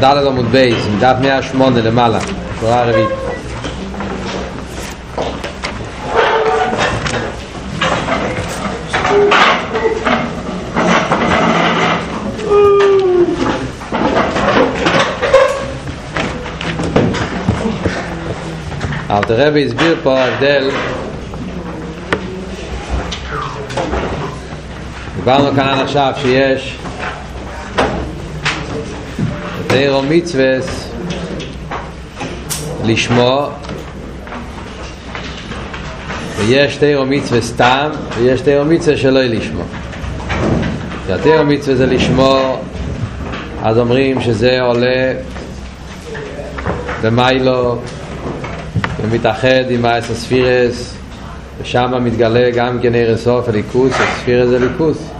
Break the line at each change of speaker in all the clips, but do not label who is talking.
ד' עמוד בייס, דף 108 למעלה, שורה רביעית. אלתר רבי הסביר פה ההבדל דיברנו כאן עכשיו שיש תירו מצווס לשמו ויש תירו מצווה סתם ויש תירו מצווה שלא לשמו כשהתירו מצווה זה לשמו אז אומרים שזה עולה במיילו ומתאחד עם האס הספירס ושם מתגלה גם כן ערס סוף הליכוס, הספירס זה ליכוס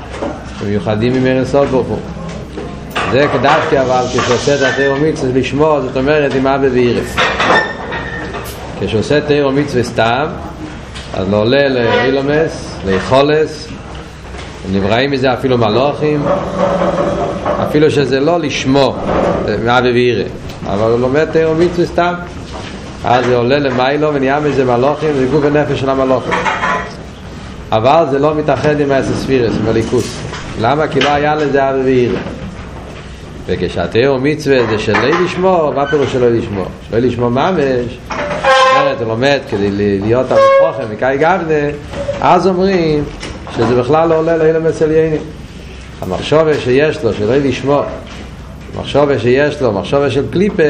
ומיוחדים עם ערס סוף ברוך הוא זה דווקא אבל כשעושה את התאיר ומצווה לשמור זאת אומרת עם אבא ואירס. כשעושה תאיר ומצווה סתם אז לא עולה לאילומס, ליכולס נבראים מזה אפילו מלוכים אפילו שזה לא לשמו מאבא ואירס. אבל הוא לומד תאיר ומצווה סתם אז זה עולה למיילו ונהיה מזה מלוכים זה גוף ונפש של המלוכים. אבל זה לא מתאחד עם האסספירס, עם הליכוס. למה? כי לא היה לזה אבי ואירה וכשהתאו מצווה זה של לא לשמור, מה פירוש שלא לשמור? שלא לשמור ממש. הוא לומד כדי להיות המפוחם מקאי גבנה אז אומרים שזה בכלל לא עולה לאילם אצל יינים המחשבה שיש לו, שלא לשמור המחשבה שיש לו, מחשבה של קליפה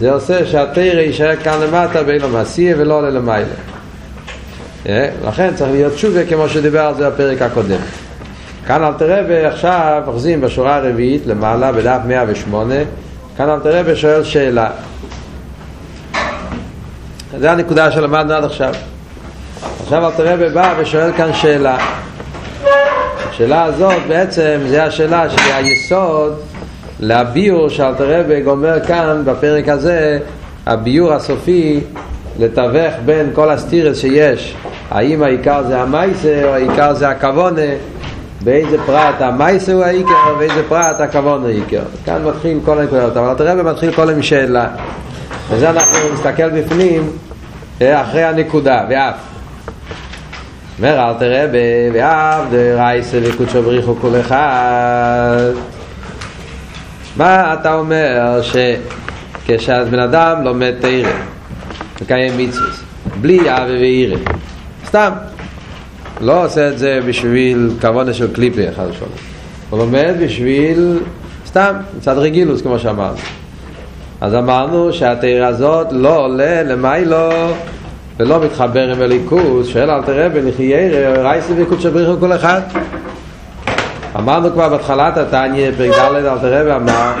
זה עושה שהתרא יישאר כאן למטה בין המעשייה ולא עולה למעלה. לכן צריך להיות תשובה כמו שדיבר על זה בפרק הקודם כאן אל תראה ועכשיו אוחזים בשורה הרביעית למעלה בדף 108 כאן אל תראה ושואל שאלה. זה הנקודה שלמדנו עד עכשיו. עכשיו אל תראה ובא ושואל כאן שאלה. השאלה הזאת בעצם זה השאלה שהיא היסוד לביור שאלתר רבי גומר כאן בפרק הזה הביור הסופי לתווך בין כל הסטירס שיש האם העיקר זה המייסה או העיקר זה הכוונה באיזה פרט המייסה הוא העיקר ובאיזה פרט הוא העיקר. כאן מתחיל כל הנקודות אבל אלתר רבי מתחיל כל עם שאלה. וזה אנחנו נסתכל בפנים אחרי הנקודה ואף. אומר אלתר רבי ואף דרייסה וקודשו בריחו כל אחד. מה אתה אומר שכשבן אדם לומד תרא מקיים מצווה בלי אבי ואירא סתם לא עושה את זה בשביל כוונה של קליפי אחד ושולם הוא לומד בשביל סתם מצד רגילוס כמו שאמרנו. אז אמרנו שהתרא הזאת לא עולה למיילו ולא מתחבר עם הליכוס שואל אל תראה בנחייה רייסי ויקוד שבריחו כל אחד. אמרנו כבר בהתחלת התניא, פרק ד' אל תראה ואמר,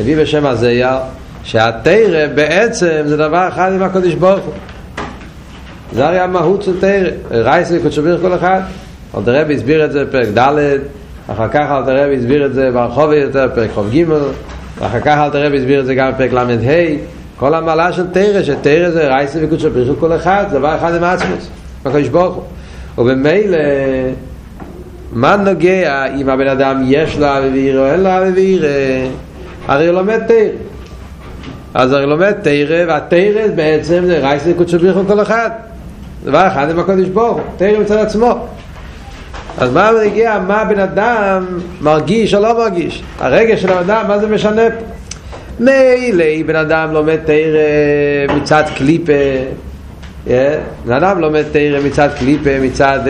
הביא בשם הזייר, שהתרא בעצם זה דבר אחד עם הקודש ברוך הוא. זה הרי המהות של תרא, רייסי קודשביר כל אחד. אל תראה והסביר את זה בפרק ד', אחר כך אל תראה והסביר את זה ברחוב יותר, פרק חוב ג', ואחר כך אל תראה והסביר את זה גם בפרק ל"ה. כל המעלה של תרא, שתרא זה רייסי וקודשביר כל אחד, זה דבר אחד עם עצמוס, הקודש ברוך הוא. ובמילא מה נוגע אם הבן אדם יש לו אבי ואירא או אין לו אבי ואירא הרי הוא לומד תרא אז הרי לומד תרא והתרא בעצם זה רייסי קודשו בריחו כל אחד דבר אחד עם הקודש בו תרא מצד עצמו. אז מה נגיע מה בן אדם מרגיש או לא מרגיש? הרגש של הבן אדם מה זה משנה פה? מילא בן אדם לומד תרא מצד קליפה בן אדם לומד תרא מצד קליפה, מצד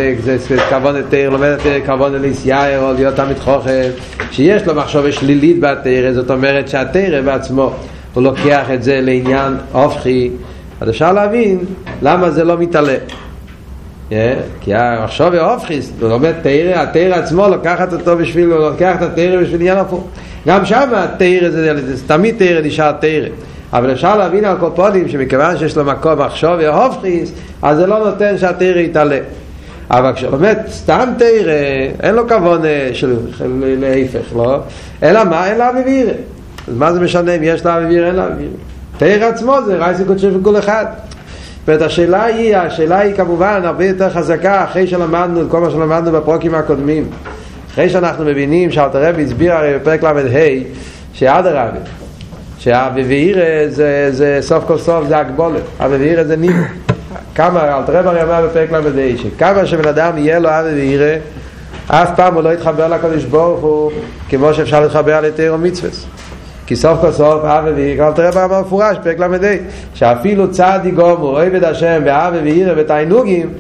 כוון תרא, לומד תרא כוון ליסייר או להיות תמיד חוכם, שיש לו מחשבה שלילית בתרא, זאת אומרת שהתרא בעצמו, הוא לוקח את זה לעניין הופכי, אז אפשר להבין למה זה לא מתעלה. כי המחשבה הופכיס, הוא לומד תרא, התרא עצמו לוקחת אותו בשביל, הוא לוקח את התרא בשביל עניין הפוך. גם שם התרא זה, תמיד תרא נשאר תרא. אבל אפשר להבין על קופונים שמכיוון שיש לו מקום מחשוב והופכיס אז זה לא נותן שהתרא יתעלה אבל כשלומד סתם תרא אין לו כבון של להיפך לא אלא מה? אין לה אביבירה אז מה זה משנה אם יש לה אביבירה אין לה אביבירה תרא עצמו זה רייסי קודשי וכל אחד ואת השאלה היא, השאלה היא כמובן הרבה יותר חזקה אחרי שלמדנו כל מה שלמדנו בפרוקים הקודמים אחרי שאנחנו מבינים שאלתר רבי הסביר הרי בפרק ל"ה שאדרבה שאבי ואירא זה, זה סוף כל סוף זה הגבולת, אבי ואירא זה נימו. כמה, אל תראה ברי אמר בפרק ל"ה, שכמה שבן אדם יהיה לו אבי ואירא, אף פעם הוא לא יתחבר לקדוש ברוך הוא כמו שאפשר להתחבר לתיאור מצווה. כי סוף כל סוף אבי ואירא, אל תראה באמר מפורש, פרק ל"ה, שאפילו צעדי גומו, עבד השם ואבי ואירא ותענוגים,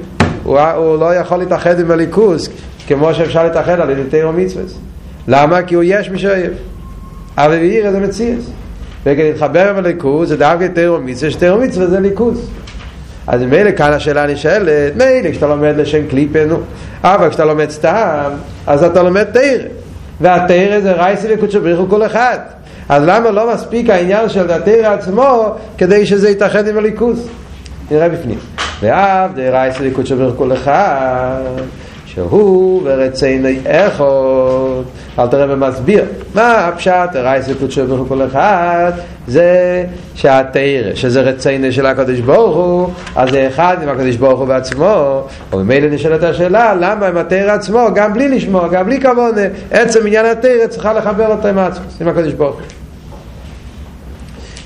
הוא, הוא לא יכול להתאחד עם הליכוס כמו שאפשר להתאחד על ידי תיאור מצווה. למה? כי הוא יש מי שאוהב. אבי ואירא זה מציאס. וכדי להתחבר עם הליכוז זה דווקא תיאור מצווה, שתיאור מצווה זה ליכוז. אז מילא כאן השאלה נשאלת, מילא כשאתה לומד לשם קליפה, אבל כשאתה לומד סתם, אז אתה לומד תרא. והתרא זה רייסי וקודשו בריחו כל אחד. אז למה לא מספיק העניין של התרא עצמו כדי שזה יתאחד עם הליכוז? נראה בפנים. ואף דרייסי וקודשו בריחו כל אחד. שהוא ורציני איכות אל תראה ומסביר מה הפשט הרייסה קודשו ברוך כל אחד זה שהתרא שזה רציני של הקדוש ברוך הוא אז זה אחד עם הקדוש ברוך הוא בעצמו וממילא נשאלת השאלה למה עם התרא עצמו גם בלי לשמוע גם בלי כבוד עצם עניין התרא צריכה לחבר אותו עם עצמו עם הקדוש ברוך הוא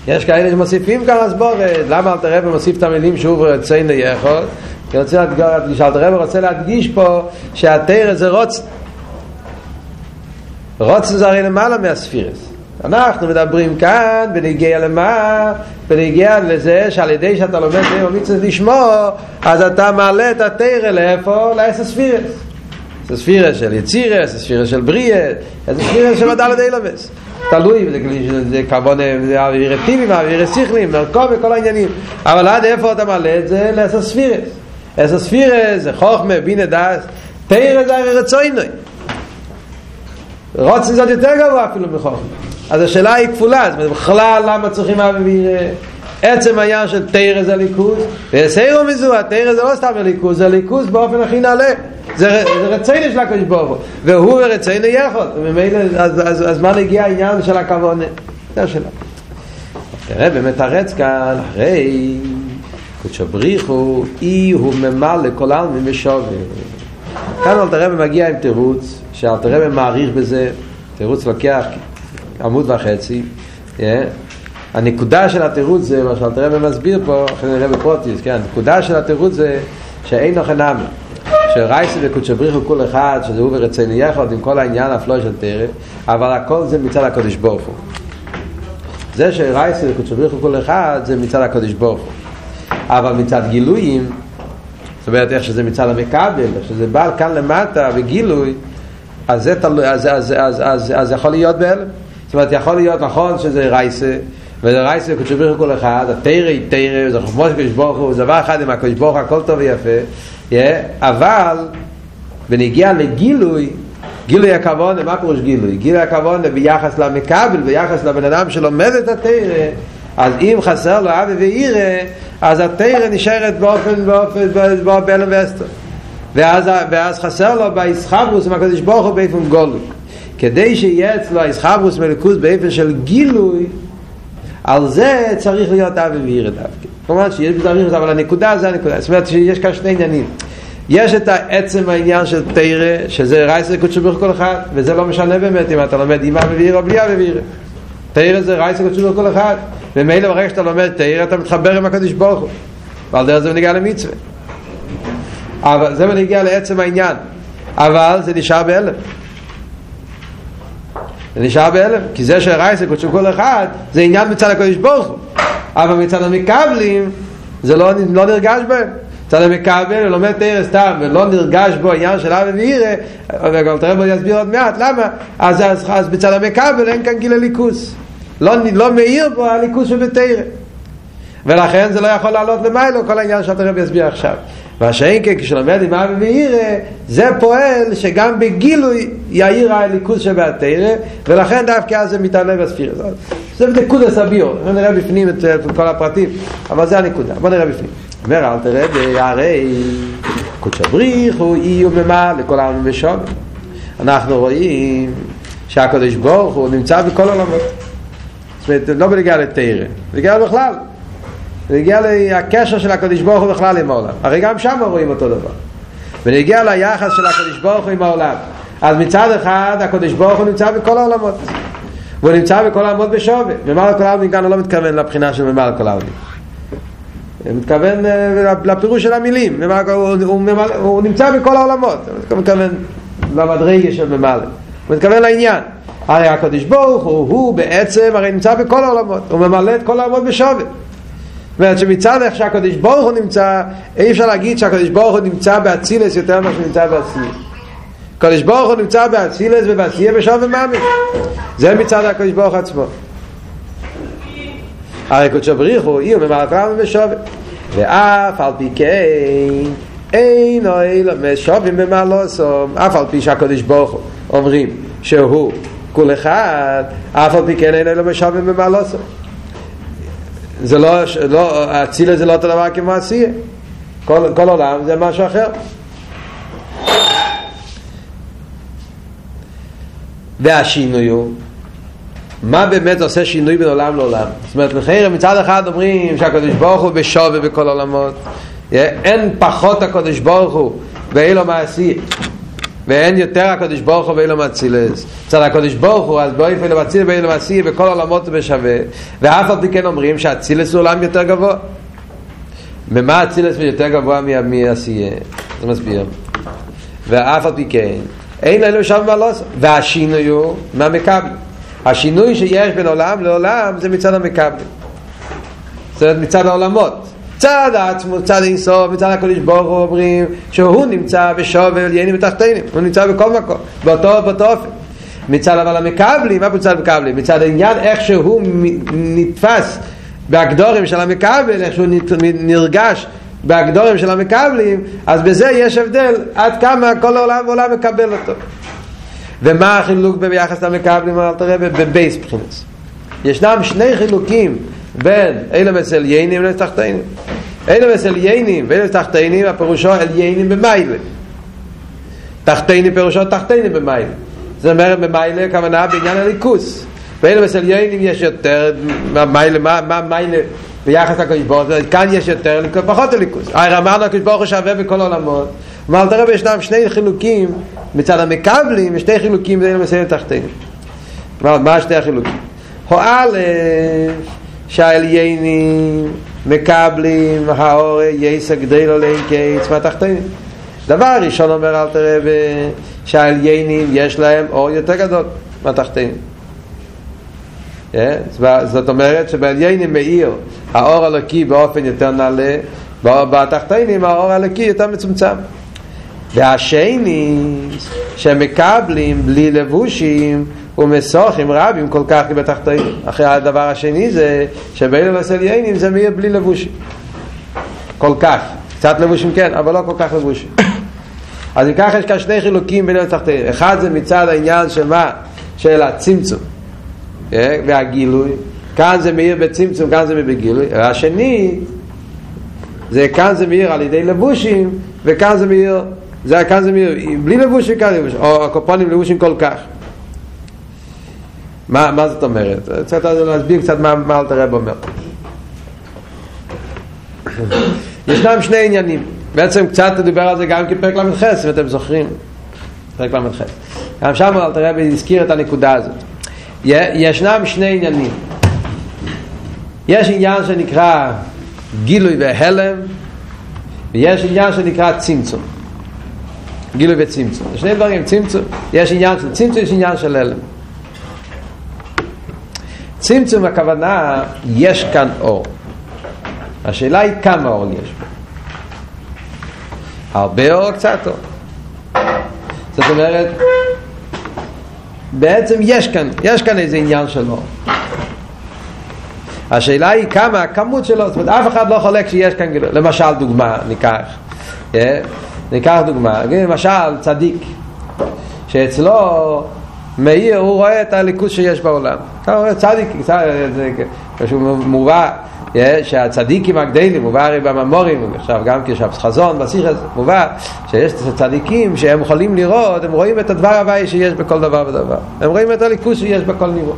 יש כאלה שמוסיפים כאן הסבורת למה אל תראה ומוסיף את המילים שהוא ורציני איכות כי רוצה להדגיש, אלתר רבי רוצה להדגיש פה שהתרא זה רוץ רוץ זה הרי למעלה מהספירס אנחנו מדברים כאן בנגיע למה? בנגיע לזה שעל ידי שאתה לומד תרא ומצווה לשמור אז אתה מעלה את התרא לאיפה? לעשר ספירס זה ספירס של יצירס, זה ספירס של בריאה, זה ספירס של מדע לידי לבס תלוי, זה כמובן אוויר טיבים, אוויר שכלים, מרכוב וכל העניינים אבל עד איפה אתה מעלה את זה? לעשר ספירס אז הספירה זה חוכמה, בינה דס, תרא זה הרי רצוינוי. רוצן זאת יותר גבוה אפילו מחוכמה. אז השאלה היא כפולה, זאת אומרת, בכלל למה צריכים אבי עצם העניין של תרא זה ליכוז, וסיירו מזו, התרא זה לא סתם ליכוז, זה ליכוז באופן הכי נעלה. זה, זה רציני של הקדוש ברוך הוא, והוא ורציני יכול. וממילא, אז, אז, מה נגיע העניין של הכוונה? זה השאלה. תראה, באמת הרץ כאן, הרי... קודשו בריחו, אי הוא ממלא כל העלמין ושובר. כאן אלתר רבי מגיע עם תירוץ, שאלתר רבי מעריך בזה, תירוץ לוקח עמוד וחצי, yeah. הנקודה של התירוץ זה, מה שאלתר רבי מסביר פה, אחרי נראה בפרוטיס, כן, הנקודה של התירוץ זה שאין נוכן נמי. שרייסי וקודשו בריחו כל אחד, שזה הוא ורציני יחד עם כל העניין הפלוי של תרא, אבל הכל זה מצד הקודש ברוך הוא. זה שרייסי וקודשו בריחו כל אחד זה מצד הקודש ברוך הוא. אבל מצד גילויים, זאת אומרת איך שזה מצד המקבל, איך שזה בא כאן למטה וגילוי, אז זה תלוי, אז, אז, אז, אז, אז יכול להיות בהלם. זאת אומרת, יכול להיות נכון שזה רייסה, וזה רייסה וקודש ברוך כל אחד, התרא היא תרא, זה חוכמו של קודש ברוך הוא, זה דבר אחד עם הקודש ברוך הכל טוב ויפה, אבל בנגיע לגילוי, גילוי הכבוד, מה פירוש גילוי? גילוי הכבוד ביחס למקבל, ביחס לבן אדם שלומד את התרא, אז אם חסר לו אבי ואירא, אז התרא נשארת באופן, באופן, באופן ואסתר. ואז, ואז חסר לו באיסחברוס עם הקדוש ברוך הוא באופן גולוי. כדי שיהיה אצלו האיסחברוס מלכוס באופן של גילוי, על זה צריך להיות אבי ואירא דווקא. כלומר שיש בדברים, אבל הנקודה זה הנקודה. זאת אומרת שיש כאן שני עניינים. יש את עצם העניין של תרא, שזה רייסר קודשו ברוך כל אחד, וזה לא משנה באמת אם אתה לומד עם אבי ואירא או בלי אבי ואירא. תרא זה רייסר קודשו ברוך כל אחד. ומילא ברגע שאתה לומד תאיר אתה מתחבר עם הקדוש ברוך הוא ועל דרך זה מנהיגה למצווה אבל זה מנהיגה לעצם העניין אבל זה נשאר באלם זה נשאר באלם כי זה שהרייס זה קודשו כל אחד זה עניין מצד הקדוש ברוך הוא. אבל מצד המקבלים זה לא, לא נרגש בהם. מצד המקבל ולומד תאיר סתם ולא נרגש בו עניין של אבי ואירא וגם תראה בו יסביר עוד מעט למה? אז, אז, אז מצד המקבל אין כאן גיל הליכוס לא, לא מאיר בו הליכוס שבתרא. ולכן זה לא יכול לעלות למיילו כל העניין שאתה רבי יסביר עכשיו מה שאין כן כשלומד עם אבי ואירא זה פועל שגם בגילוי יאיר הליכוס שבתרא ולכן דווקא אז זה מתעלה בספיר זה בנקודס הביור נראה בפנים את, כל הפרטים אבל זה הנקודה. בוא נראה בפנים. אומר אל תראה הרי קודש הבריך הוא אי וממה לכל העם ושום אנחנו רואים שהקדוש ברוך הוא נמצא בכל העולמות זאת אומרת, לא בנגיע לתרא, בנגיע בכלל. בנגיע לקשר של הקדוש ברוך הוא בכלל עם העולם. הרי גם שם רואים אותו דבר. ונגיע ליחס של הקדוש ברוך הוא עם העולם. אז מצד אחד הקדוש ברוך הוא נמצא בכל העולמות. והוא נמצא בכל העמוד בשווה. ממעל כל העמודים כאן הוא לא מתכוון לבחינה של ממעל כל העמודים. הוא מתכוון אה, לפירוש של המילים, הוא, הוא, ממעל, הוא נמצא בכל העולמות, הוא מתכוון למדרגה של ממעל. הוא מתכוון לעניין. הרי הקדוש ברוך הוא, הוא בעצם הרי נמצא בכל העולמות, הוא ממלא את כל העולמות בשווה. זאת אומרת שמצד איך שהקדוש ברוך הוא נמצא, אי אפשר להגיד שהקדוש ברוך הוא נמצא באצילס יותר ממה שהוא נמצא בעשייה. הקדוש ברוך הוא נמצא באצילס ובעשייה בשווה ממש. זה מצד הקדוש ברוך עצמו. הרי קודשו בריך הוא כל העולמות בשווה. ואף על פי כן אין אוהל משווים במעלוסו אף על פי שהקדוש ברוך הוא אומרים שהוא כל אחד אף על פי כן אין אוהל משווים במעלוסו זה לא, לא, אצילה זה לא אותו דבר כמו עשייה כל, כל עולם זה משהו אחר. והשינוי הוא מה באמת עושה שינוי בין עולם לעולם? זאת אומרת לכן מצד אחד אומרים שהקדוש ברוך הוא בשווה בכל עולמות. אין פחות הקדוש ברוך הוא ואילו מעשי ואין יותר הקדוש ברוך הוא ואילו מצילס מצד הקדוש ברוך הוא אז באיפה אילו מציל ואילו מעשי בכל עולמות הוא בשווה. ואף על פי כן אומרים שהצילס הוא עולם יותר גבוה. ומה הצילס יותר גבוה מעשייה זה מסביר. ואף על פי כן אין לנו שם מה לא והשינוי הוא מהמקבלים השינוי שיש בין עולם לעולם זה מצד המקבלים זאת אומרת מצד העולמות צד עצמו, צד אינסוף, מצד הקדוש ברוך הוא אומרים שהוא נמצא בשובל יינים ותחתינים, הוא נמצא בכל מקום, באותו, באותו אופן. מצד אבל המקבלים, מה מצד המקבלים? מצד העניין איך שהוא נתפס בהגדורים של המקבל, איך שהוא נרגש בהגדורים של המקבלים, אז בזה יש הבדל עד כמה כל העולם ועולם מקבל אותו. ומה החילוק ביחס למקבלים, אל תראה, בבייס בחינס. ישנם שני חילוקים בין אילמס עליינים לאילמס תחתינים. אילמס עליינים ואילמס תחתינים הפירושו עליינים במיילה. תחתינים פירושו תחתינים במיילה. זאת אומרת במיילה הכוונה בעניין הליכוס. באילמס עליינים יש יותר מיילה, מה, מיילה ביחס לקדוש ברוך הוא, כאן יש יותר, פחות הליכוס. הרי אמרנו הקדוש ברוך הוא שווה בכל העולמות. אבל תראה ישנם שני חילוקים מצד המקבלים, ושני חילוקים בין עליינים תחתינים. מה שני החילוקים? הואל שהעליינים מקבלים האור יסע גדל עליהם קץ מהתחתינים. דבר ראשון אומר אל תראה שהעליינים יש להם אור יותר גדול מהתחתינים. זאת אומרת שבעליינים מאיר האור הלוקי באופן יותר נעלה, בתחתינים האור הלוקי יותר מצומצם. והשני שמקבלים בלי לבושים ומסוכים רבים כל כך בתחתינים. אחרי הדבר השני זה שבאילו וסליינים זה מאיר בלי לבושים. כל כך. קצת לבושים כן, אבל לא כל כך לבושים. אז אם ככה יש כאן שני חילוקים בין התחתינים. אחד זה מצד העניין של מה? של הצמצום והגילוי. כאן זה מאיר בצמצום, כאן זה מאיר בגילוי. והשני, זה כאן זה מאיר על ידי לבושים, וכאן זה מאיר, זה כאן זה מאיר בלי לבושים, כאן לבושים, או הקופונים לבושים כל כך. מה, מה זאת אומרת? קצת להסביר קצת מה, מה אלתר רב אומר. ישנם שני עניינים. בעצם קצת תדבר על זה גם כפרק ל"ח, אם אתם זוכרים. פרק ל"ח. גם שם אלתר רב הזכיר את הנקודה הזאת. ישנם שני עניינים. יש עניין שנקרא גילוי והלם, ויש עניין שנקרא צמצום. גילוי וצמצום. שני דברים, צמצום. יש עניין של צמצום, יש עניין של הלם. צמצום הכוונה, יש כאן אור. השאלה היא כמה אור יש פה. הרבה אור, קצת אור. זאת אומרת, בעצם יש כאן, יש כאן איזה עניין של אור. השאלה היא כמה הכמות שלו, זאת אומרת, אף אחד לא חולק שיש כאן גילוי. למשל, דוגמה, ניקח. Yeah, ניקח דוגמה, למשל, צדיק, שאצלו מאיר, הוא רואה את הליכוז שיש בעולם. אתה רואה צדיק, זה משהו מובא, שהצדיקים הגדלים, מובא הרי בממורים, עכשיו גם כשאפס חזון, בשיח הזה, מובא שיש צדיקים שהם יכולים לראות, הם רואים את הדבר הוואי שיש בכל דבר ודבר. הם רואים את הליכוז שיש בכל ניבו.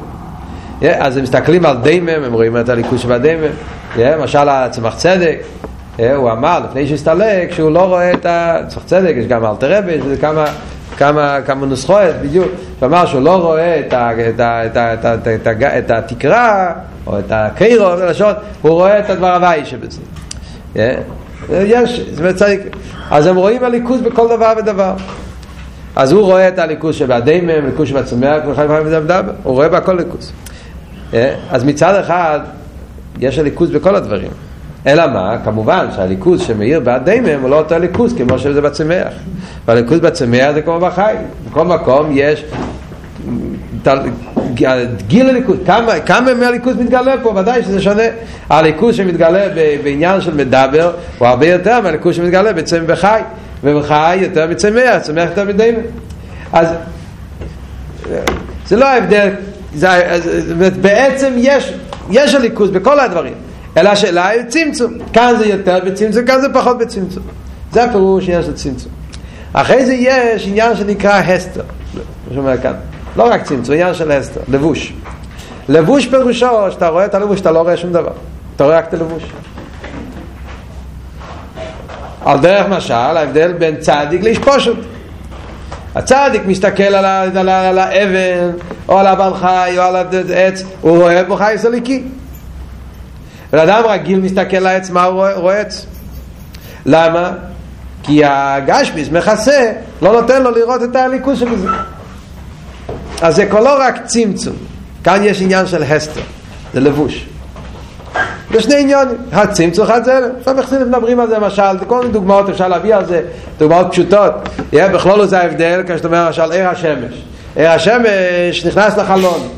אז הם מסתכלים על דיימם, הם רואים את הליכוז שבדיימם. למשל הצמח צדק, הוא אמר לפני שהסתלק שהוא לא רואה את הצמח צדק, יש גם אלתר רבי, יש כמה כמה, כמה נוסחאות בדיוק, שאמר שהוא לא רואה את, ה, את, ה, את, ה, את, ה, את, התקרה או את הקיירו, הוא רואה את הדבר הוואי שבזה. יש, זאת אומרת אז הם רואים הליכוז בכל דבר ודבר. אז הוא רואה את הליכוז שבהדיימם, הליכוז שבצומח, הוא רואה בהכל ליכוז. אז מצד אחד, יש הליכוז בכל הדברים. אלא מה? כמובן שהליכוז שמאיר בהדיימם הוא לא אותו ליכוז כמו שזה בצומח. והליכוז בצומח זה כמו בחי. בכל מקום יש גיל הליכוז, כמה, כמה מהליכוז מתגלה פה, ודאי שזה שונה. הליכוז שמתגלה בעניין של מדבר הוא הרבה יותר מהליכוז שמתגלה בצמח וחי, ובחי יותר מצמח, צמח יותר מדיימם. אז זה לא ההבדל, זה, בעצם יש, יש הליכוז בכל הדברים, אלא השאלה היא צמצום, כאן זה יותר בצמצום, כאן זה פחות בצמצום. זה הפירוש עניין של צמצום. אחרי זה יש עניין שנקרא הסתר, מה שאומר כאן. לא רק צמצום, עניין של הסתר, לבוש. לבוש פירושו, שאתה רואה את הלבוש, אתה לא רואה שום דבר. אתה רואה רק את הלבוש. על דרך משל, ההבדל בין צדיק לאיש פשוט. הצדיק מסתכל על, ה, על, ה, על האבן, או על הבעל חי, או על העץ, הוא רואה בו חי סליקי. בן אדם רגיל מסתכל על העץ, מה הוא רואה? הוא רואה עץ. למה? כי הגשמיס מכסה, לא נותן לו לראות את הליכוז של זה. אז זה כבר לא רק צמצום, כאן יש עניין של הסתר, זה לבוש. זה שני עניונים, הצמצום אחד זה, לפעמים חסידים מדברים על זה למשל, כל מיני דוגמאות אפשר להביא על זה, דוגמאות פשוטות, יהיה בכלול זה ההבדל, כשאתה אומר למשל עיר השמש, עיר השמש נכנס לחלון,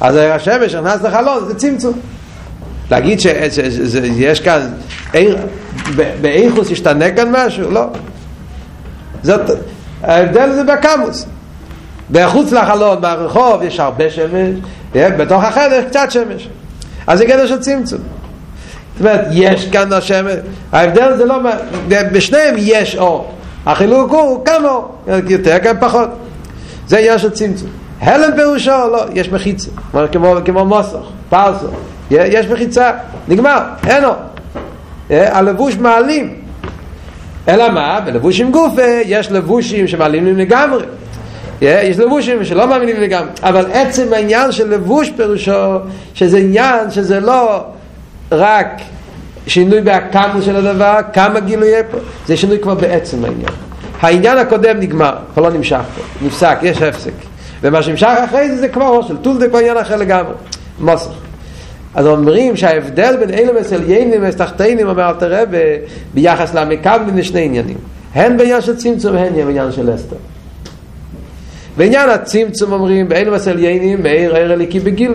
אז עיר השמש נכנס לחלון זה צמצום. להגיד שיש כאן, באיכוס ישתנה כאן משהו? לא. זאת, ההבדל זה בקמוס. בחוץ לחלון, ברחוב, יש הרבה שמש, בתוך החדר קצת שמש. אז זה גדר של צמצום. זאת אומרת, יש כאן השמש, ההבדל זה לא, בשניהם יש אור. החילוק הוא כמה אור, יותר כאן פחות. זה עניין של צמצום. הלם פירושו, לא, יש מחיצה, כמו, כמו מוסך, פרסו, יש מחיצה, נגמר, אין אור. הלבוש מעלים. אלא מה? בלבוש עם גופה יש לבושים שמעלים לגמרי. יש לבושים שלא מאמינים לגמרי, אבל עצם העניין של לבוש פירושו שזה עניין שזה לא רק שינוי בהקמת של הדבר, כמה גילוי יהיה פה, זה שינוי כבר בעצם העניין. העניין הקודם נגמר, כבר לא נמשך פה, נפסק, יש הפסק. ומה שנמשך אחרי זה זה כבר של טולדה כבר עניין אחר לגמרי, מוסך. אז אומרים שההבדל בין אילומס עליינים ותחתינים אומר אל תראה ביחס למקבלים לשני עניינים. הן בעניין של צמצום והן בעניין של אסתר. בעניין הצמצום אומרים באילו מסליינים מאיר ער אליקי בגיל.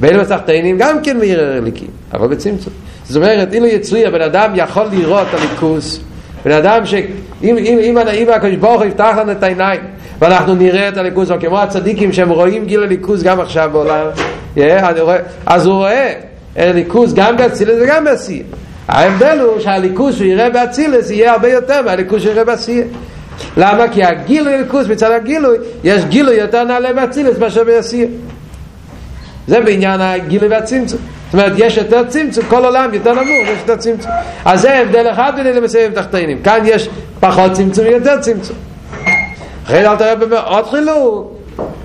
באילו מסחתיינים גם כן מאיר ער אליקי אבל בצמצום. זאת אומרת אילו יצוי הבן אדם יכול לראות הליכוס בן אדם שאם אם, אם, אם הקדוש ברוך יפתח לנו את העיניים ואנחנו נראה את הליכוס כמו הצדיקים שהם רואים גיל הליכוס גם עכשיו בעולם אז הוא רואה הליכוס גם באצילס וגם בעשייה ההבדל הוא שהליכוס שהוא יראה באצילס יהיה הרבה יותר מהליכוס שהוא יראה בעשייה למה? כי הגילוי אלוקוס מצד הגילוי יש גילוי יותר נעלה באצילס מאשר ביסיר זה בעניין הגילוי והצמצום. זאת אומרת יש יותר צמצום כל עולם יותר נמוך יש יותר צמצום. אז זה הבדל אחד בין אלה מסיימים תחתינים. כאן יש פחות צמצום ויותר צמצום אחרי זה אל תראה עוד חילוק.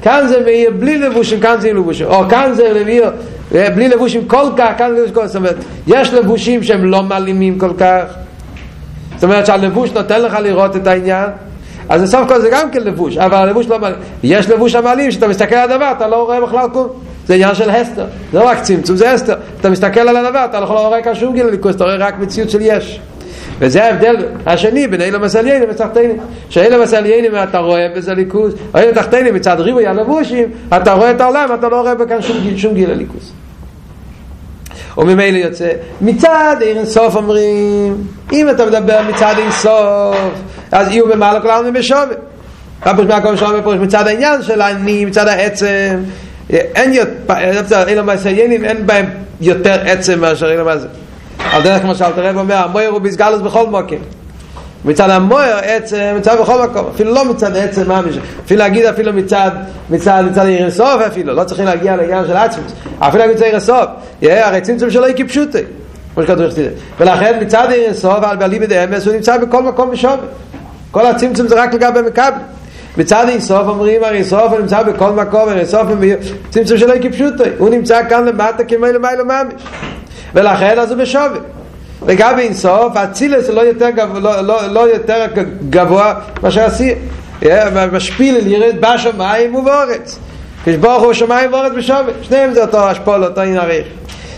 כאן זה מאיר בלי לבושים, כאן זה לבושים. או כאן זה מאיר בלי לבושים כל כך, כאן זה לבושים כל כך. זאת אומרת, יש לבושים שהם לא מעלימים כל כך. זאת אומרת שהלבוש נותן לך לראות את העניין. אז בסוף כל זה גם כן לבוש אבל הלבוש לא מעלים. יש לבוש המעלים שאתה מסתכל על הדבר אתה לא רואה בכלל כלום. זה עניין של הסתר. זה לא רק צמצום זה הסתר. אתה מסתכל על הדבר אתה לא רואה כאן שום גיל ליכוס אתה רואה רק מציאות של יש וזה ההבדל השני בין אילו מסליינים ותחתינים שאילו מסליינים אתה רואה בזה ליכוס או אילו תחתינים מצד ריבוי הלבושים אתה רואה את העולם אתה לא רואה בכאן שום גיל, שום גיל ליכוס וממילא יוצא מצד אין סוף אומרים אם אתה מדבר מצד אין סוף אז יהיו במעלה כל העלמין בשווה רבוש מהקום שווה פה מצד העניין של אני מצד העצם. אין יותר אין בהם יותר עצם מאשר אין המסיינים על דרך כמו שאלת הרב אומר המויר הוא בסגלוס בכל מוקר. מצד המויר עצם מצד בכל מקום. אפילו לא מצד עצם ממש אפילו להגיד אפילו מצד מצד מצד עיר סוף אפילו. לא צריכים להגיע לעניין של עצמוס. אפילו להגיד מצד עיר סוף. הרי צמצום שלו היא כפשוטה. כמו שכתוב שתדע. ולכן מצד עיר סוף על בעלי בדי אמס הוא נמצא בכל מקום בשווה כל הצמצום זה רק לגבי מקבלים. מצד אינסוף אומרים הרי הוא נמצא בכל מקום, הרי הוא צמצום שלא כפשוטו, הוא נמצא כאן למטה כמו למעלה ממש. ולכן אז הוא בשווה. לגבי אינסוף, אצילס לא יותר גבוה, לא, לא, לא יותר גבוה מאשר עשיר. משפיל ירד בשמיים ובאורץ. כשברוך הוא שמיים ואורץ בשווה. שניהם זה אותו אשפול, אותו עין עריך.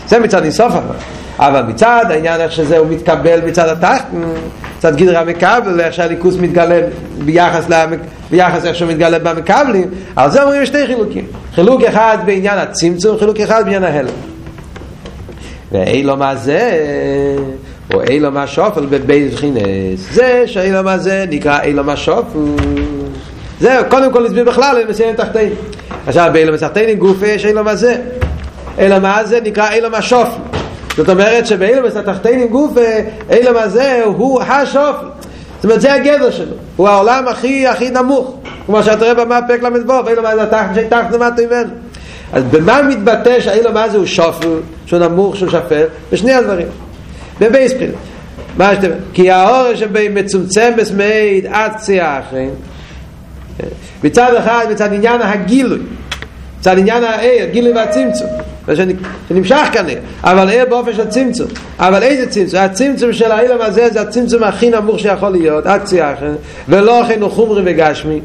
זה מצד אינסוף אבל. אבל מצד העניין איך שזה הוא מתקבל מצד התחת, מצד גדרה מקבל, איך שהליכוס מתגלה ביחס, למק... ביחס איך שהוא מתגלה במקבלים, על זה אומרים שתי חילוקים. חילוק אחד בעניין הצמצום, חילוק אחד בעניין ההלם. ואילו מה זה, או אילו מה שופל בבית חינס, זה שאילו מה זה נקרא אילו מה שופל. זהו, קודם כל נסביר בכלל, אני מסיים תחתינו. עכשיו, באילו מסחתינו גופה יש אילו מה זה. אלא מה זה נקרא אילו מה שופל. זאת אומרת שבאילומס התחתינים גופה, אילום הזה הוא השופל. זאת אומרת זה הגדר שלו, הוא העולם הכי הכי נמוך, כמו שאתה רואה במאפק ל"ו, ואילום הזה התחת שתחת למטה ממנו. אז במה מתבטא שהאילום הזה הוא שופל, שהוא נמוך, שהוא שפל? בשני הדברים. בבייספיל. מה שאתם... כי האור שמצומצם בסמאית עד קצה האחרים, מצד אחד, מצד עניין הגילוי, מצד עניין הגילוי והצמצום. שנמשך כאן אבל ער באופן של צמצום אבל איזה צמצום? הצמצום של האילם הזה זה הצמצום הכי נמוך שיכול להיות עד ציאחר ולא הכי נוחומרי וגשמי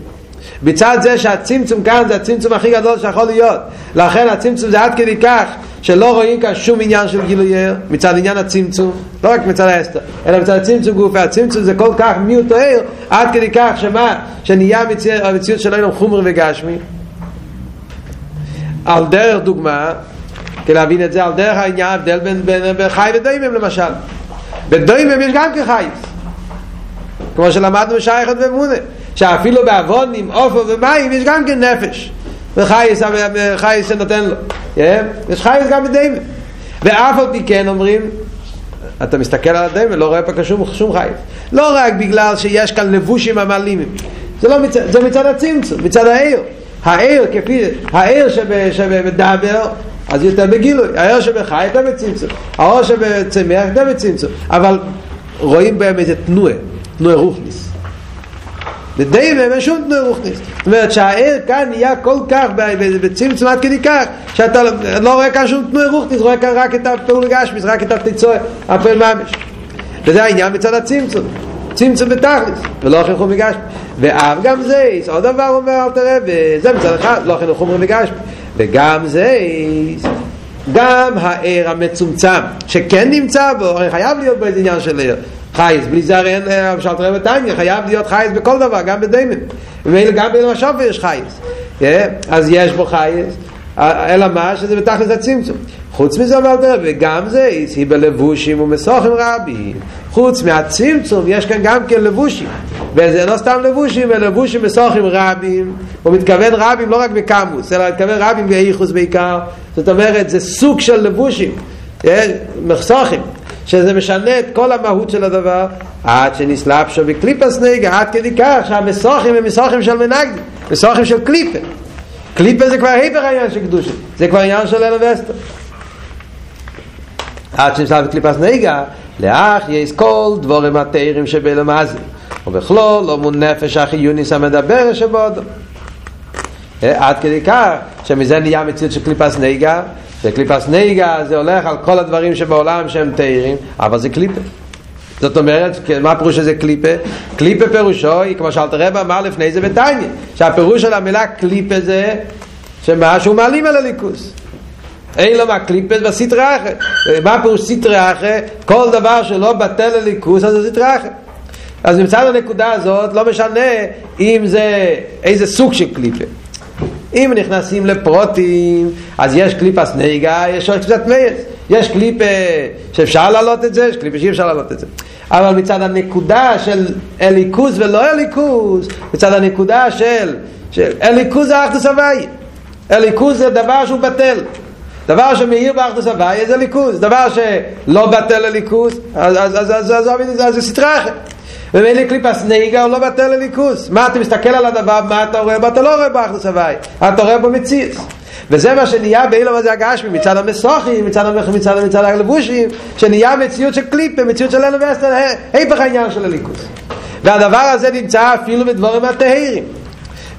בצד זה שהצמצום כאן זה הצמצום הכי גדול שיכול להיות. לכן הצמצום זה עד כדי כך שלא רואים כאן שום עניין של גילוי ער מצד עניין הצמצום לא רק מצד האסתר אלא מצד הצמצום גוף הצמצום זה כל כך מיעוט ער עד כדי כך שמה? שנהיה המציאות של אילם חומרי וגשמי. על דרך דוגמה כי להבין את זה על דרך העניין הבדל בין, בין, בין חי ודוימם למשל. בדוימם יש גם כחייס כמו שלמדנו בשייכת ומונה שאפילו בעוונים, אופו ומים יש גם כן נפש. וחייס, חייס שנותן לו. יש חייס גם בדוימם ואף על פי כן אומרים אתה מסתכל על הדוימם לא רואה פה שום, שום חייס. לא רק בגלל שיש כאן לבושים המעלימים זה, לא מצד, זה מצד הצמצום, מצד העיר. העיר כפי, העיר שבדבר אז יותר בגילוי, הער שבחי יותר בצמצום, הער שבצמח יותר בצמצום, אבל רואים בהם איזה תנועה, תנועה רוחניס. בדי בהם אין שום תנועה רוחניס. זאת אומרת שהער כאן נהיה כל כך בצמצום עד כדי כך, שאתה לא רואה כאן שום תנועה רוחניס, רואה כאן רק את הפעול גשמיס, רק את התיצוע, הפעול ממש. וזה העניין מצד הצמצום. צמצום בתכלס, ולא חינכו מגשמי. ואף גם זה, עוד דבר אומר אל תראה, וזה מצד אחד, לא חינכו מגשמי. וגם זה גם הער המצומצם שכן נמצא בו, הרי חייב להיות בו איזה עניין של ער חייס, בלי זה הרי אין למשל תראה בטניה, חייב להיות חייס בכל דבר, גם בדיימן. ומילא גם בין השופר יש חייס אז יש בו חייס אלא מה? שזה בתכלס הצמצום. חוץ מזה אבל תראה וגם זה היא בלבושים ומסוכים רבים. חוץ מהצמצום יש כאן גם כן לבושים. וזה לא סתם לבושים, אלא לבושים מסוכים רבים. הוא מתכוון רבים לא רק בקמוס אלא מתכוון רבים באיכוס בעיקר. זאת אומרת זה סוג של לבושים. מסוכים שזה משנה את כל המהות של הדבר עד שנסלאפ שו בקליפס נגע עד כדי כך שהמסוכים הם מסוכים של מנגדים מסוכים של קליפה. קליפה זה כבר היפר העניין של קדושה זה כבר עניין של אלו וסטר עד שנסלאפ בקליפס נגע לאח יש כל דבורים התאירים שבלמזי ובכלול לא מול נפש החיוניס המדבר שבודו עד כדי כך שמזה נהיה מציאות של קליפס נגע וקליפס נגע זה הולך על כל הדברים שבעולם שהם תאירים אבל זה קליפה זאת אומרת, מה פירוש שזה קליפה? קליפה פירושו, כמו שאלת רבא אמר לפני זה בטניה, שהפירוש של המילה קליפה זה שמה שהוא מעלים על הליכוס. אין לו מה קליפס בסטרה אחרת. מה פירוש סטרה אחרת? כל דבר שלא בטל לליכוס אז זה סטרה אחרת. אז מצד הנקודה הזאת לא משנה אם זה איזה סוג של קליפה. אם נכנסים לפרוטים, אז יש קליפס נהיגה, יש עוד קצת מייס. יש קליפה שאפשר להעלות את זה, יש קליפה שאי אפשר להעלות את זה. אבל מצד הנקודה של אליקוס ולא אליקוס, מצד הנקודה של, של אליקוס זה אחדוס הוואי. אליקוס זה דבר שהוא בטל. דבר שמאיר באחדוס הוואי זה ליכוס. דבר שלא בטל אז, אז זה סטרה אחרת. ומילא קליפס נהיגה הוא לא בטל לליכוס. מה אתה מסתכל על הדבר, מה אתה רואה? מה אתה לא רואה באחדוס הוואי. אתה רואה בו מציץ. וזה מה שנהיה באילום הזה הגשמי מצד המסוכים, מצד, מצד, מצד, מצד הלבושים, שנהיה מציאות של קליפה, מציאות של אלו ואסתר, היפך העניין של הליכוס. והדבר הזה נמצא אפילו בדבורים הטהרים.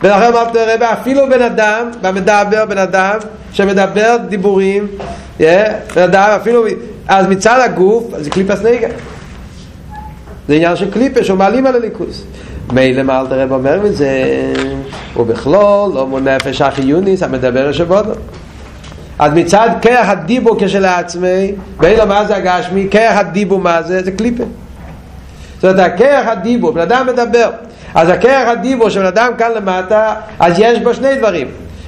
ולכן אמרתי הרבה, אפילו בן אדם, במדבר בן אדם, שמדבר דיבורים, yeah, בן אדם אפילו, אז מצד הגוף, זה קליפס נגע. זה עניין של קליפה שמעלים על הליכוס. מילא מה אלתר רב אומר מזה, הוא בכלול, לא מול נפש החיוניס, המדבר שבודו. אז מצד כרך הדיבו כשלעצמי, ואילו מה זה הגשמי, כרך הדיבו מה זה? זה קליפה. זאת אומרת, הכרך הדיבו, בן אדם מדבר. אז הכרך הדיבו של אדם כאן למטה, אז יש בו שני דברים.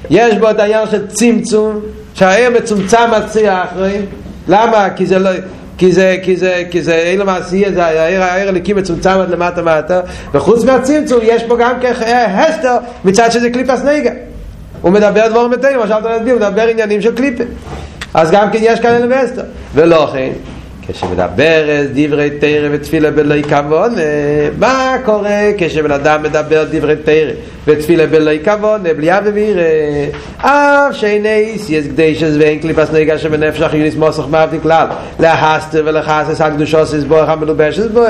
יש בו את העניין של צמצום, שהעיר מצומצם מציא אחרי. למה? כי זה לא... כי זה, כי זה, כי זה אין למעשייה, זה העיר, העיר הליקי מצומצם עד למטה מטה, וחוץ מהצמצום יש פה גם כהסתר מצד שזה קליפס נגע. הוא מדבר דבור מתאים, מה שאתה להסביר, הוא מדבר עניינים של קליפה. אז גם כן יש כאן אסתר. ולא כן, כשמדבר דברי תרא ותפילה בלוי כבון, מה קורה כשבן אדם מדבר דברי תרא ותפילה בלוי כבון, בלי אבי וירא, אף שאיניס יש קדשס ואין קליפס נגע שבנפש החיוניס מוסך מבדיק כלל, להסתר ולחסס הקדושוס יסבורך המלובשס בו,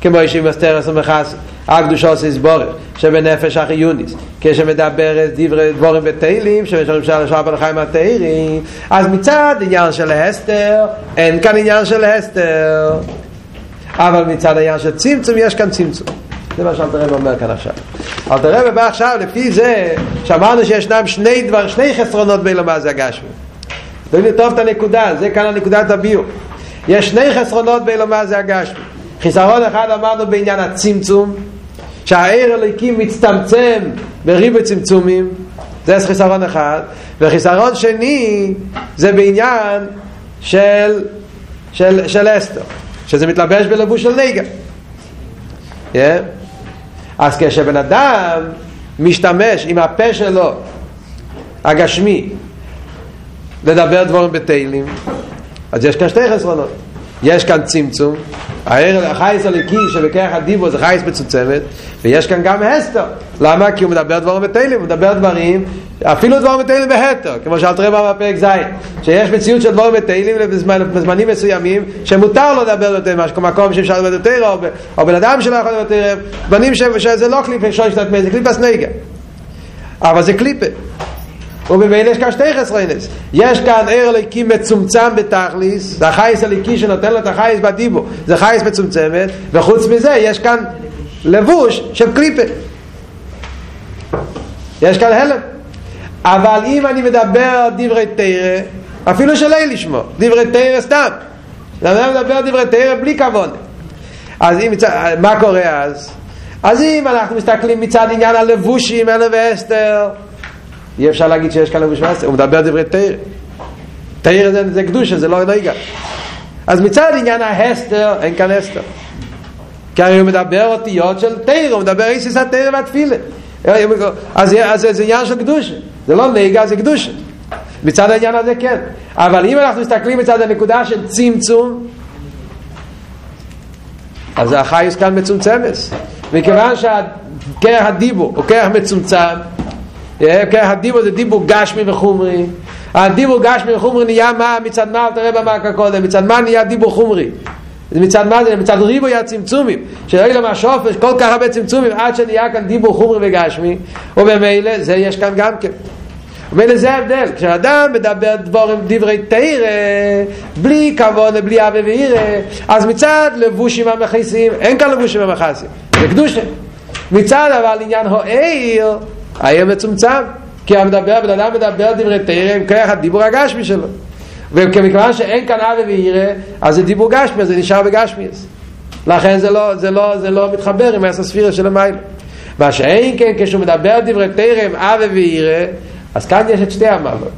כמו ישיב מסתרס ומחסס. הקדושוס יסבורך שבנפש החיוניס כשמדבר דברי דבורים ותהילים שמשום של השעה בלחיים התהילים. אז מצד עניין של הסתר אין כאן עניין של הסתר. אבל מצד העניין של צמצום יש כאן צמצום. זה מה שאלתר רב אומר כאן עכשיו. אלתר רב בא עכשיו לפי זה שאמרנו שישנם שני דבר שני חסרונות בין מה זה הגשמי. תראי טוב את הנקודה זה כאן הנקודת הביור יש שני חסרונות בין מה זה הגשמי חיסרון אחד אמרנו בעניין הצמצום שהעיר הליקים מצטמצם בריבוי צמצומים זה חיסרון אחד. וחיסרון שני זה בעניין של של, של אסתר שזה מתלבש בלבוש של נגע yeah. אז כשבן אדם משתמש עם הפה שלו הגשמי לדבר דבורים בתהילים אז יש כאן שתי חסרונות יש כאן צמצום. החייס הליקי שבכרך הדיבו זה חייס מצוצמת ויש כאן גם הסתר. למה? כי הוא מדבר דברים בתהילים הוא מדבר דברים אפילו דברים בתהילים בהתר כמו שאלת רבא בפרק ז' שיש מציאות של דברים בתהילים בזמנים מסוימים שמותר לו לדבר יותר משהו מקום שאפשר לדבר יותר או בן אדם שלא יכול לדבר יותר בנים שזה לא קליפה שוי שתת זה קליפה סנגה. אבל זה קליפה ובמילא יש כאן שתי חסרינס יש כאן ער אליקי מצומצם בתכליס זה החייס הליקי שנותן לו את החייס בדיבו. זה חייס מצומצמת וחוץ מזה יש כאן לבוש של קליפה. יש כאן הלם. אבל אם אני מדבר דברי תרא אפילו שלא לשמוע דברי תרא סתם. אני מדבר דברי תרא בלי כבוד. אז אם, מה קורה אז? אז אם אנחנו מסתכלים מצד עניין הלבושים אלה ואסתר אי אפשר להגיד שיש כאן לבוש מעשר, הוא מדבר דברי תאיר. תאיר זה, זה קדושה, זה לא נגע. אז מצד עניין ההסתר, אין כאן הסתר. כי הרי הוא מדבר אותיות של תאיר, הוא מדבר איסיס התאיר והתפילה. אז, אז זה עניין של קדושה. זה לא נגע, זה קדושה. מצד העניין הזה כן. אבל אם אנחנו מסתכלים מצד הנקודה של צמצום, אז החיוס כאן מצומצמת. מכיוון שהכרך הדיבור הוא כרך מצומצם, כן, הדיבור זה דיבור גשמי וחומרי. הדיבור גשמי וחומרי נהיה מה? מצד מה? תראה במעקה קודם. מצד מה נהיה דיבור חומרי? מצד מה זה? מצד ריבוי הצמצומים שלא למה שופש כל כך הרבה צמצומים עד שנהיה כאן דיבור חומרי וגשמי. ובמילא זה יש כאן גם כן. ומילא זה ההבדל. כשאדם מדבר דבורים דברי תאירה בלי כבוד בלי אבי ואירה אז מצד לבושים המכסים אין כאן לבושים המכסים זה קדושה. מצד אבל עניין הועיר העיר מצומצם כי המדבר, בן אדם מדבר דברי תרא עם כוח הדיבור הגשמי שלו. וכמכיוון שאין כאן אבי וירא אז זה דיבור גשמי, זה נשאר בגשמי. לכן זה לא, זה לא, זה לא מתחבר עם הספירה של המיילה מה שאין כן כשהוא מדבר דברי תרא עם אבי וירא אז כאן יש את שתי המעלות.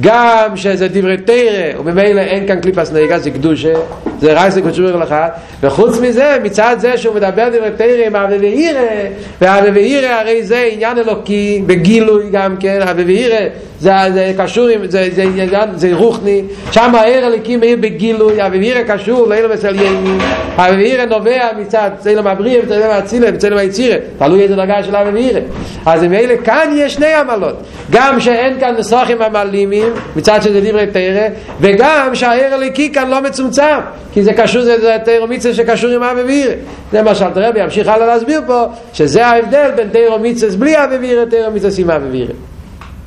גם שזה דברי תרא וממילא אין כאן קליפס נהיגה זה קדושה זה רייס לקודשור לך וחוץ מזה מצד זה שהוא מדבר דברי תרא עם אבי ואירא ואבי ואירא הרי זה עניין אלוקי בגילוי גם כן אבי ואירא זה, זה קשור עם זה, זה, זה, זה, רוחני. שם העיר הליקים מאיר בגילוי אבי ואירא קשור לאילו מסלייני אבי ואירא נובע מצד צלם הבריא וצלם הצילה וצלם היצירה תלוי איזה דרגה של אבי ואירא אז ממילא כאן יש שני עמלות. גם שאין כאן נסוחים עמלימים מצד שזה דברי תרא וגם שהעיר הליקי כאן לא מצומצם כי זה קשור, זה, זה תירו מצווה שקשור עם אבי וירא. זה מה שאלתר רבי ימשיך הלאה להסביר פה, שזה ההבדל בין תירו מצווה בלי אבי וירא, תירו מצווה עם אבי וירא.